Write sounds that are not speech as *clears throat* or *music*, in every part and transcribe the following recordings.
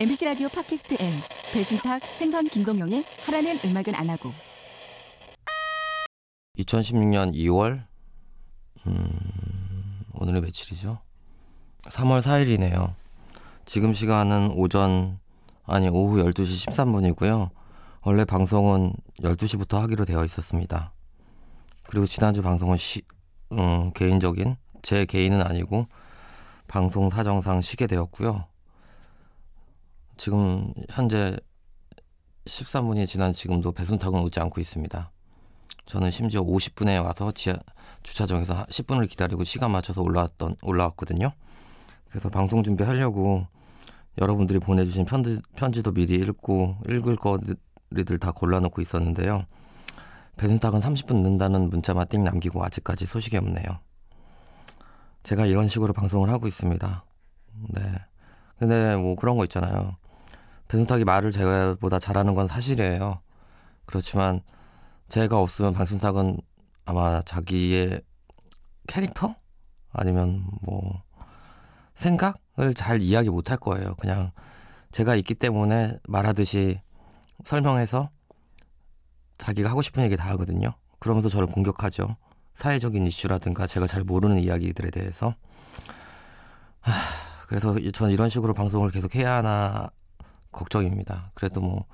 MBC 라디오 팟캐스트 N 배순탁 생선 김동영의 하라는 음악은 안 하고 2016년 2월 음, 오늘은 며칠이죠? 3월 4일이네요. 지금 시간은 오전 아니 오후 12시 13분이고요. 원래 방송은 12시부터 하기로 되어 있었습니다. 그리고 지난주 방송은 시, 음, 개인적인 제 개인은 아니고 방송 사정상 쉬게 되었고요. 지금 현재 13분이 지난 지금도 배순탁은 오지 않고 있습니다. 저는 심지어 50분에 와서 지하 주차장에서 10분을 기다리고 시간 맞춰서 올라왔던 올라왔거든요. 그래서 방송 준비하려고 여러분들이 보내주신 편지, 편지도 미리 읽고 읽을 거리들 다 골라놓고 있었는데요. 배순탁은 30분 늦는다는 문자만 띵 남기고 아직까지 소식이 없네요. 제가 이런 식으로 방송을 하고 있습니다. 네. 근데 뭐 그런 거 있잖아요. 배순탁이 말을 제가보다 잘하는 건 사실이에요. 그렇지만 제가 없으면 방순탁은 아마 자기의 캐릭터 아니면 뭐 생각을 잘 이야기 못 할 거예요. 그냥 제가 있기 때문에 말하듯이 설명해서 자기가 하고 싶은 얘기 다 하거든요. 그러면서 저를 공격하죠. 사회적인 이슈라든가 제가 잘 모르는 이야기들에 대해서. 하, 그래서 저는 이런 식으로 방송을 계속 해야 하나 걱정입니다. 그래도 뭐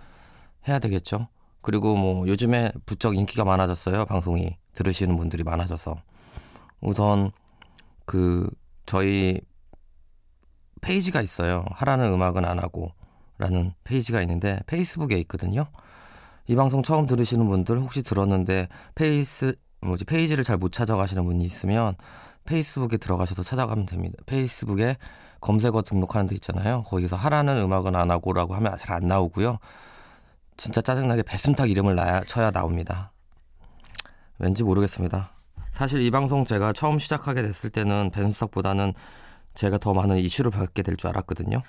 해야 되겠죠. 그리고 뭐 요즘에 부쩍 인기가 많아졌어요. 방송이 들으시는 분들이 많아져서 우선 그 저희 페이지가 있어요. 하라는 음악은 안 하고라는 페이지가 있는데 페이스북에 있거든요. 이 방송 처음 들으시는 분들 혹시 들었는데 페이스 뭐지 페이지를 잘 못 찾아가시는 분이 있으면 페이스북에 들어가셔서 찾아가면 됩니다. 페이스북에 검색어 등록하는 데 있잖아요. 거기서 하라는 음악은 안 하고라고 하면 잘 안 나오고요. 진짜 짜증나게 배순탁 이름을 놔야 쳐야 나옵니다. 왠지 모르겠습니다. 사실 이 방송 제가 처음 시작하게 됐을 때는 배순탁보다는 제가 더 많은 이슈를 받게 될 줄 알았거든요.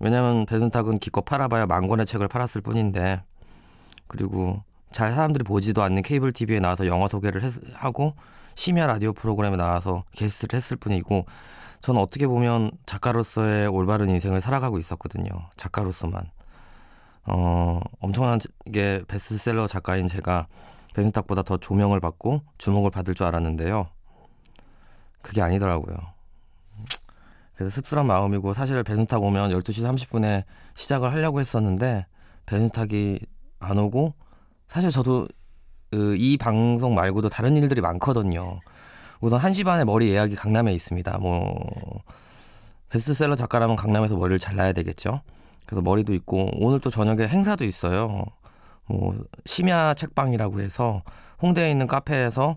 왜냐면 배순탁은 기껏 팔아봐야 만 권의 책을 팔았을 뿐인데 그리고 잘 사람들이 보지도 않는 케이블 TV에 나와서 영화 소개를 했, 하고 심야 라디오 프로그램에 나와서 게스트를 했을 뿐이고 저는 어떻게 보면 작가로서의 올바른 인생을 살아가고 있었거든요. 작가로서만. 어, 엄청나게 베스트셀러 작가인 제가 배순탁보다 더 조명을 받고 주목을 받을 줄 알았는데요. 그게 아니더라고요. 그래서 씁쓸한 마음이고 사실 배순탁 오면 12시 30분에 시작을 하려고 했었는데 배순탁이 안 오고 사실 저도 이 방송 말고도 다른 일들이 많거든요. 우선 1시 반에 머리 예약이 강남에 있습니다. 뭐 베스트셀러 작가라면 강남에서 머리를 잘라야 되겠죠. 그래서 머리도 있고 오늘 또 저녁에 행사도 있어요. 뭐 심야 책방이라고 해서 홍대에 있는 카페에서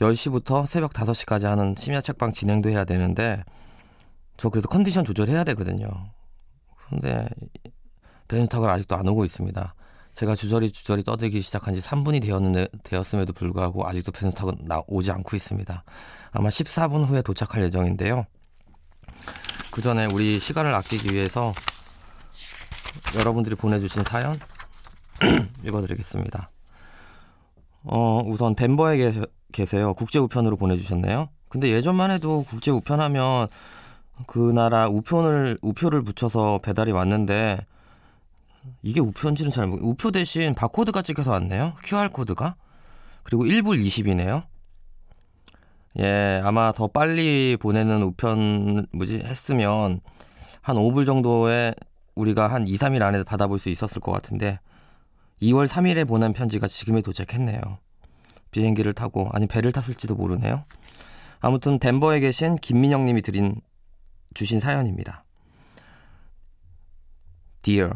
10시부터 새벽 5시까지 하는 심야 책방 진행도 해야 되는데 저 그래도 컨디션 조절해야 되거든요. 근데 베네탁을 아직도 안 오고 있습니다. 제가 주저리 주저리 떠들기 시작한 지 3분이 되었는데, 되었음에도 불구하고 아직도 베네탁은 오지 않고 있습니다. 아마 14분 후에 도착할 예정인데요. 그 전에 우리 시간을 아끼기 위해서 여러분들이 보내주신 사연 *clears throat* 읽어드리겠습니다. 어, 우선 덴버에 계세요. 국제 우편으로 보내주셨네요. 근데 예전만 해도 국제 우편하면 그 나라 우편을 우표를 붙여서 배달이 왔는데 이게 우표인지는 잘 모르. 우표 대신 바코드가 찍혀서 왔네요. QR 코드가 그리고 1불 20이네요. 예, 아마 더 빨리 보내는 우편 뭐지 했으면 한 5불 정도에 우리가 한 2, 3일 안에 받아볼 수 있었을 것 같은데 2월 3일에 보낸 편지가 지금에 도착했네요. 비행기를 타고 아니 배를 탔을지도 모르네요. 아무튼 덴버에 계신 김민영 님이 드린 주신 사연입니다. Dear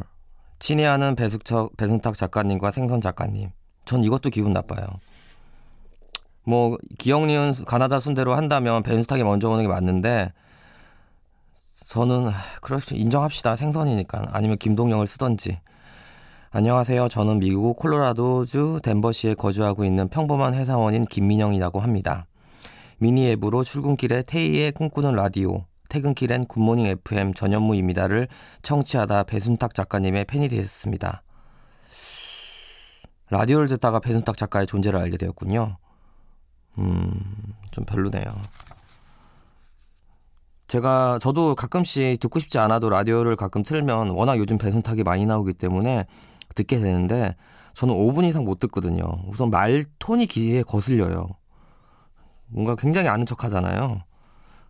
친애하는 배숙척, 배순탁 작가님과 생선 작가님. 전 이것도 기분 나빠요. 뭐 기영리은 가나다 순대로 한다면 배순탁이 먼저 오는 게 맞는데 저는 그렇지 인정합시다. 생선이니까. 아니면 김동영을 쓰던지. 안녕하세요. 저는 미국 콜로라도주 덴버시에 거주하고 있는 평범한 회사원인 김민영이라고 합니다. 미니 앱으로 출근길에 테이의 꿈꾸는 라디오 퇴근길엔 굿모닝 FM 전현무입니다를 청취하다 배순탁 작가님의 팬이 되었습니다. 라디오를 듣다가 배순탁 작가의 존재를 알게 되었군요. 음, 좀 별로네요. 제가 저도 가끔씩 듣고 싶지 않아도 라디오를 가끔 틀면 워낙 요즘 배순탁이 많이 나오기 때문에 듣게 되는데 저는 5분 이상 못 듣거든요. 우선 말 톤이 귀에 거슬려요. 뭔가 굉장히 아는 척 하잖아요.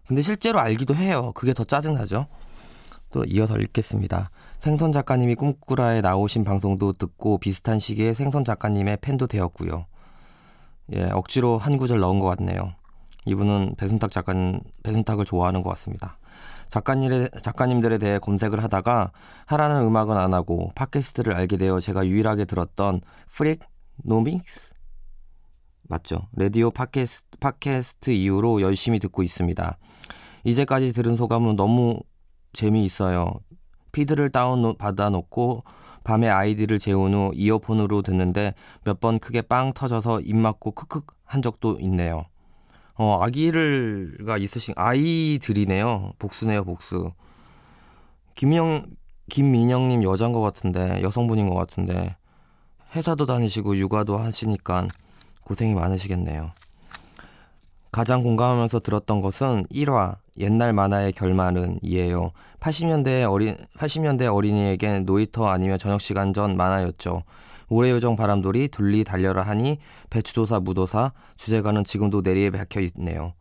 근데 실제로 알기도 해요. 그게 더 짜증나죠. 또 이어서 읽겠습니다. 생선 작가님이 꿈꾸라에 나오신 방송도 듣고 비슷한 시기에 생선 작가님의 팬도 되었고요. 예, 억지로 한 구절 넣은 것 같네요. 이분은 배순탁 작가님, 배순탁을 좋아하는 것 같습니다. 작가님의, 작가님들에 대해 검색을 하다가 하라는 음악은 안 하고 팟캐스트를 알게 되어 제가 유일하게 들었던 Freakonomics 맞죠? 라디오 팟캐스트, 팟캐스트 이후로 열심히 듣고 있습니다. 이제까지 들은 소감은 너무 재미있어요. 피드를 다운 받아놓고 밤에 아이를 재운 후 이어폰으로 듣는데 몇 번 크게 빵 터져서 입 막고 크크 한 적도 있네요. 어, 아기를가 있으신 아이들이네요. 복수네요, 복수. 김영 김민영님 여자인 것 같은데 여성분인 것 같은데 회사도 다니시고 육아도 하시니까 고생이 많으시겠네요. 가장 공감하면서 들었던 것은 1화 옛날 만화의 결말은 이에요. 80년대 어린 80년대 어린이에겐 놀이터 아니면 저녁 시간 전 만화였죠. 모래요정 바람돌이 둘리 달려라 하니 배추도사 무도사 주제가는 지금도 내리에 박혀 있네요.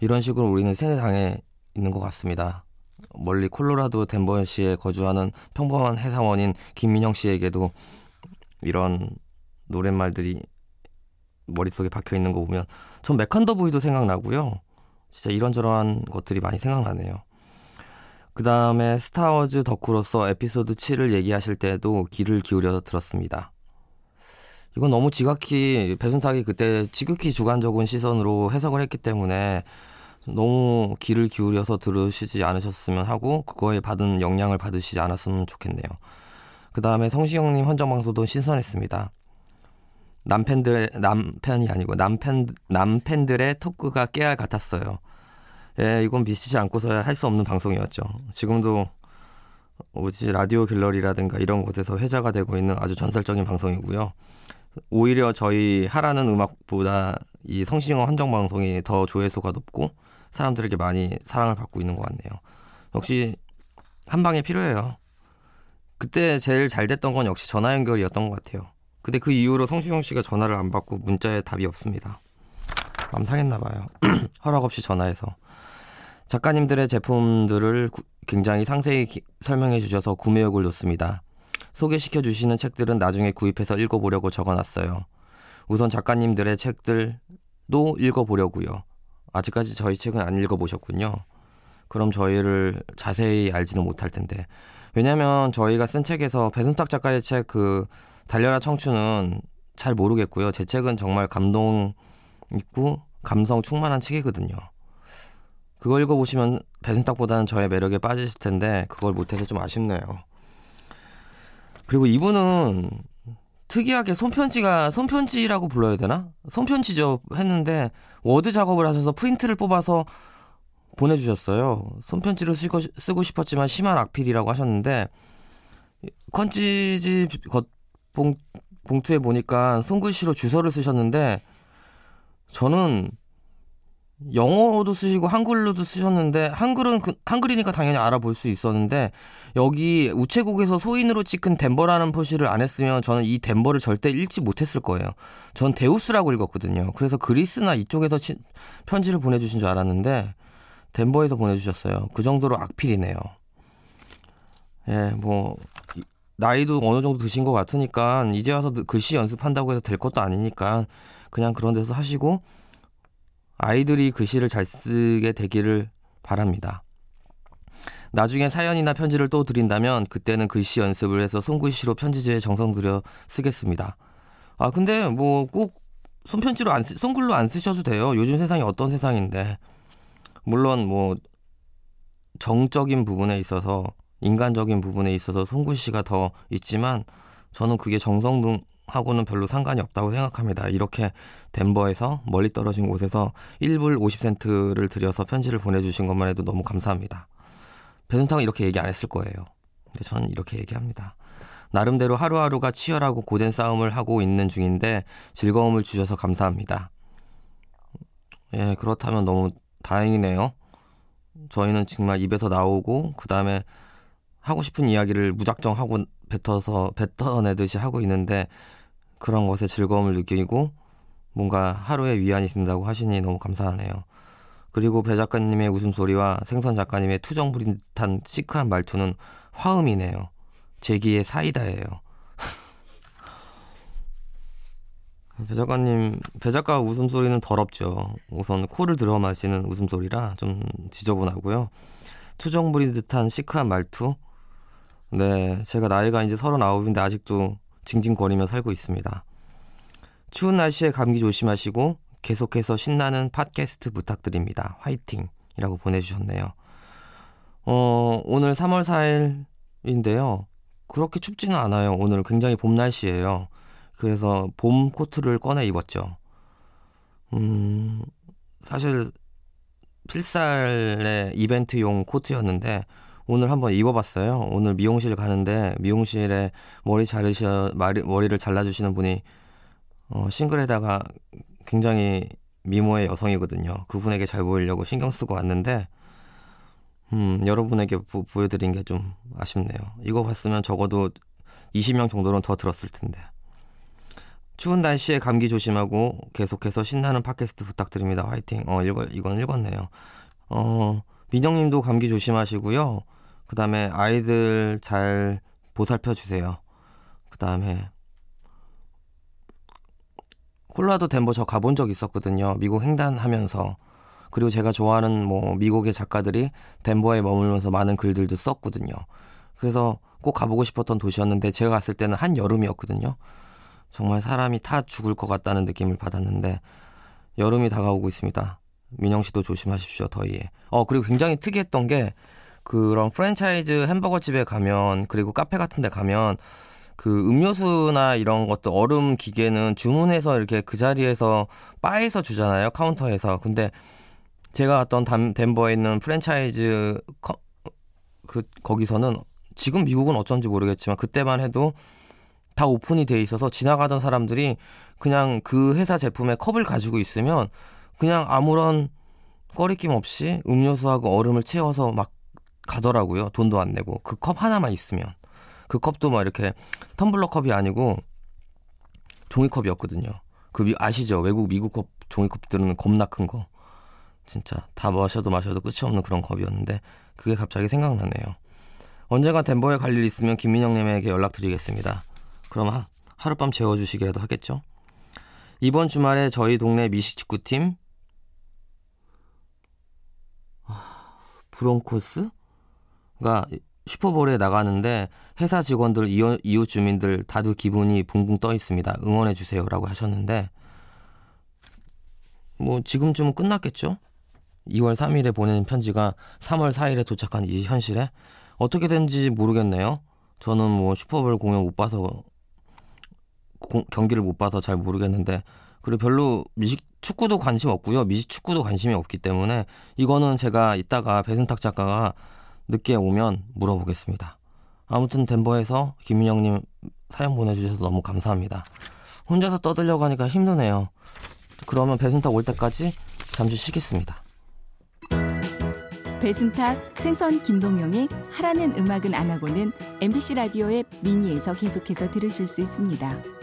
이런 식으로 우리는 세상에 있는 것 같습니다. 멀리 콜로라도 덴버시에 거주하는 평범한 회사원인 김민영 씨에게도 이런 노랫말들이 머릿속에 박혀 있는 거 보면 전 메칸더 부이도 생각나고요. 진짜 이런저런 것들이 많이 생각나네요. 그 다음에 스타워즈 덕후로서 에피소드 7을 얘기하실 때도 귀를 기울여서 들었습니다. 이건 너무 지각히 배순탁이 그때 지극히 주관적인 시선으로 해석을 했기 때문에 너무 귀를 기울여서 들으시지 않으셨으면 하고 그거에 받은 영향을 받으시지 않았으면 좋겠네요. 그 다음에 성시경님 헌정방송도 신선했습니다. 남편들의 남편이 아니고 남편 남편들의 토크가 깨알 같았어요. 예, 이건 미치지 않고서야 할 수 없는 방송이었죠. 지금도 뭐지 라디오 갤러리라든가 이런 곳에서 회자가 되고 있는 아주 전설적인 방송이고요. 오히려 저희 하라는 음악보다 이 성시경 헌정 방송이 더 조회수가 높고 사람들에게 많이 사랑을 받고 있는 것 같네요. 역시 한 방에 필요해요. 그때 제일 잘 됐던 건 역시 전화 연결이었던 것 같아요. 근데 그 이후로 성시경 씨가 전화를 안 받고 문자에 답이 없습니다. 맘 상했나 봐요. *clears throat* 허락 없이 전화해서. 작가님들의 제품들을 굉장히 상세히 기, 설명해 주셔서 구매욕을 놓습니다. 소개시켜 주시는 책들은 나중에 구입해서 읽어보려고 적어놨어요. 우선 작가님들의 책들도 읽어보려고요. 아직까지 저희 책은 안 읽어보셨군요. 그럼 저희를 자세히 알지는 못할 텐데. 왜냐면 저희가 쓴 책에서 배순탁 작가의 책 그 달려라 청춘은 잘 모르겠고요. 제 책은 정말 감동 있고 감성 충만한 책이거든요. 그거 읽어보시면 배순탁보다는 저의 매력에 빠지실 텐데 그걸 못해서 좀 아쉽네요. 그리고 이분은 특이하게 손편지가 손편지라고 불러야 되나? 손편지죠 했는데 워드 작업을 하셔서 프린트를 뽑아서 보내주셨어요. 손편지를 쓰고, 싶었지만 심한 악필이라고 하셨는데 컨치지 봉, 봉투에 보니까 손글씨로 주소를 쓰셨는데 저는 영어로도 쓰시고 한글로도 쓰셨는데 한글은 그, 한글이니까 당연히 알아볼 수 있었는데 여기 우체국에서 소인으로 찍힌 덴버라는 표시를 안 했으면 저는 이 덴버를 절대 읽지 못했을 거예요. 전 데우스라고 읽었거든요. 그래서 그리스나 이쪽에서 치, 편지를 보내주신 줄 알았는데 덴버에서 보내주셨어요. 그 정도로 악필이네요. 예, 뭐 나이도 어느 정도 드신 것 같으니까 이제 와서 글씨 연습한다고 해서 될 것도 아니니까 그냥 그런 데서 하시고 아이들이 글씨를 잘 쓰게 되기를 바랍니다. 나중에 사연이나 편지를 또 드린다면 그때는 글씨 연습을 해서 손글씨로 편지지에 정성 들여 쓰겠습니다. 아 근데 뭐 꼭 손편지로 안 쓰, 손글로 안 쓰셔도 돼요. 요즘 세상이 어떤 세상인데 물론 뭐 정적인 부분에 있어서 인간적인 부분에 있어서 손글씨가 더 있지만 저는 그게 정성 하고는 별로 상관이 없다고 생각합니다. 이렇게 덴버에서 멀리 떨어진 곳에서 1불 50센트를 들여서 편지를 보내주신 것만 해도 너무 감사합니다. 배순탁은 이렇게 얘기 안 했을 거예요. 근데 저는 이렇게 얘기합니다. 나름대로 하루하루가 치열하고 고된 싸움을 하고 있는 중인데 즐거움을 주셔서 감사합니다. 예, 그렇다면 너무 다행이네요. 저희는 정말 입에서 나오고 그 다음에 하고 싶은 이야기를 무작정 하고 뱉어서 뱉어내듯이 하고 있는데 그런 것에 즐거움을 느끼고 뭔가 하루의 위안이 된다고 하시니 너무 감사하네요. 그리고 배 작가님의 웃음소리와 생선 작가님의 투정 부린 듯한 시크한 말투는 화음이네요. 제기의 사이다예요. *laughs* 배 작가님, 배 작가 웃음소리는 더럽죠. 우선 코를 들어 마시는 웃음소리라 좀 지저분하고요. 투정 부린 듯한 시크한 말투. 네, 제가 나이가 이제 서른아홉인데 아직도 징징거리며 살고 있습니다. 추운 날씨에 감기 조심하시고 계속해서 신나는 팟캐스트 부탁드립니다. 화이팅! 이라고 보내주셨네요. 어, 오늘 3월 4일인데요. 그렇게 춥지는 않아요. 오늘 굉장히 봄 날씨예요. 그래서 봄 코트를 꺼내 입었죠. 음, 사실 필살의 이벤트용 코트였는데 오늘 한번 입어봤어요. 오늘 미용실 가는데 미용실에 머리 자르셔 머리를 잘라주시는 분이 어, 싱글에다가 굉장히 미모의 여성이거든요. 그분에게 잘 보이려고 신경 쓰고 왔는데 음, 여러분에게 보, 보여드린 게 좀 아쉽네요. 이거 봤으면 적어도 20명 정도는 더 들었을 텐데. 추운 날씨에 감기 조심하고 계속해서 신나는 팟캐스트 부탁드립니다. 화이팅. 어, 읽어, 이건 읽었네요. 어, 민영님도 감기 조심하시고요. 그 다음에 아이들 잘 보살펴 주세요. 그 다음에 콜라도 덴버 저 가본 적 있었거든요. 미국 횡단하면서. 그리고 제가 좋아하는 뭐 미국의 작가들이 덴버에 머물면서 많은 글들도 썼거든요. 그래서 꼭 가보고 싶었던 도시였는데 제가 갔을 때는 한 여름이었거든요. 정말 사람이 타 죽을 것 같다는 느낌을 받았는데 여름이 다가오고 있습니다. 민영 씨도 조심하십시오 더위에. 어 그리고 굉장히 특이했던 게 그런 프랜차이즈 햄버거 집에 가면 그리고 카페 같은 데 가면 그 음료수나 이런 것도 얼음 기계는 주문해서 이렇게 그 자리에서 바에서 주잖아요 카운터에서. 근데 제가 갔던 담, 덴버에 있는 프랜차이즈 커, 그 거기서는 지금 미국은 어쩐지 모르겠지만 그때만 해도 다 오픈이 돼 있어서 지나가던 사람들이 그냥 그 회사 제품의 컵을 가지고 있으면 그냥 아무런 꺼리낌 없이 음료수하고 얼음을 채워서 막 가더라고요. 돈도 안 내고 그 컵 하나만 있으면 그 컵도 막 이렇게 텀블러 컵이 아니고 종이컵이었거든요. 그 미, 아시죠? 외국 미국 컵 종이컵들은 겁나 큰 거. 진짜 다 마셔도 마셔도 끝이 없는 그런 컵이었는데 그게 갑자기 생각나네요. 언젠가 덴버에 갈 일 있으면 김민영님에게 연락드리겠습니다. 그럼 하, 하룻밤 재워주시기라도 하겠죠? 이번 주말에 저희 동네 미식축구팀 아, 브론코스 가 슈퍼볼에 나가는데 회사 직원들, 이웃 주민들 다들 기분이 붕붕 떠 있습니다. 응원해 주세요라고 하셨는데 뭐 지금쯤은 끝났겠죠? 2월 3일에 보낸 편지가 3월 4일에 도착한 이 현실에 어떻게 된지 모르겠네요. 저는 뭐 슈퍼볼 공연 못 봐서 고, 경기를 못 봐서 잘 모르겠는데 그리고 별로 미식 축구도 관심 없고요. 미식 축구도 관심이 없기 때문에 이거는 제가 이따가 배승탁 작가가 늦게 오면 물어보겠습니다. 아무튼 덴버에서 김민영님 사연 보내주셔서 너무 감사합니다. 혼자서 떠들려고 하니까 힘드네요. 그러면 배승탁 올 때까지 잠시 쉬겠습니다. 배순탁, 생선 김동영의 하라는 음악은 안 하고는 MBC 라디오의 미니에서 계속해서 들으실 수 있습니다.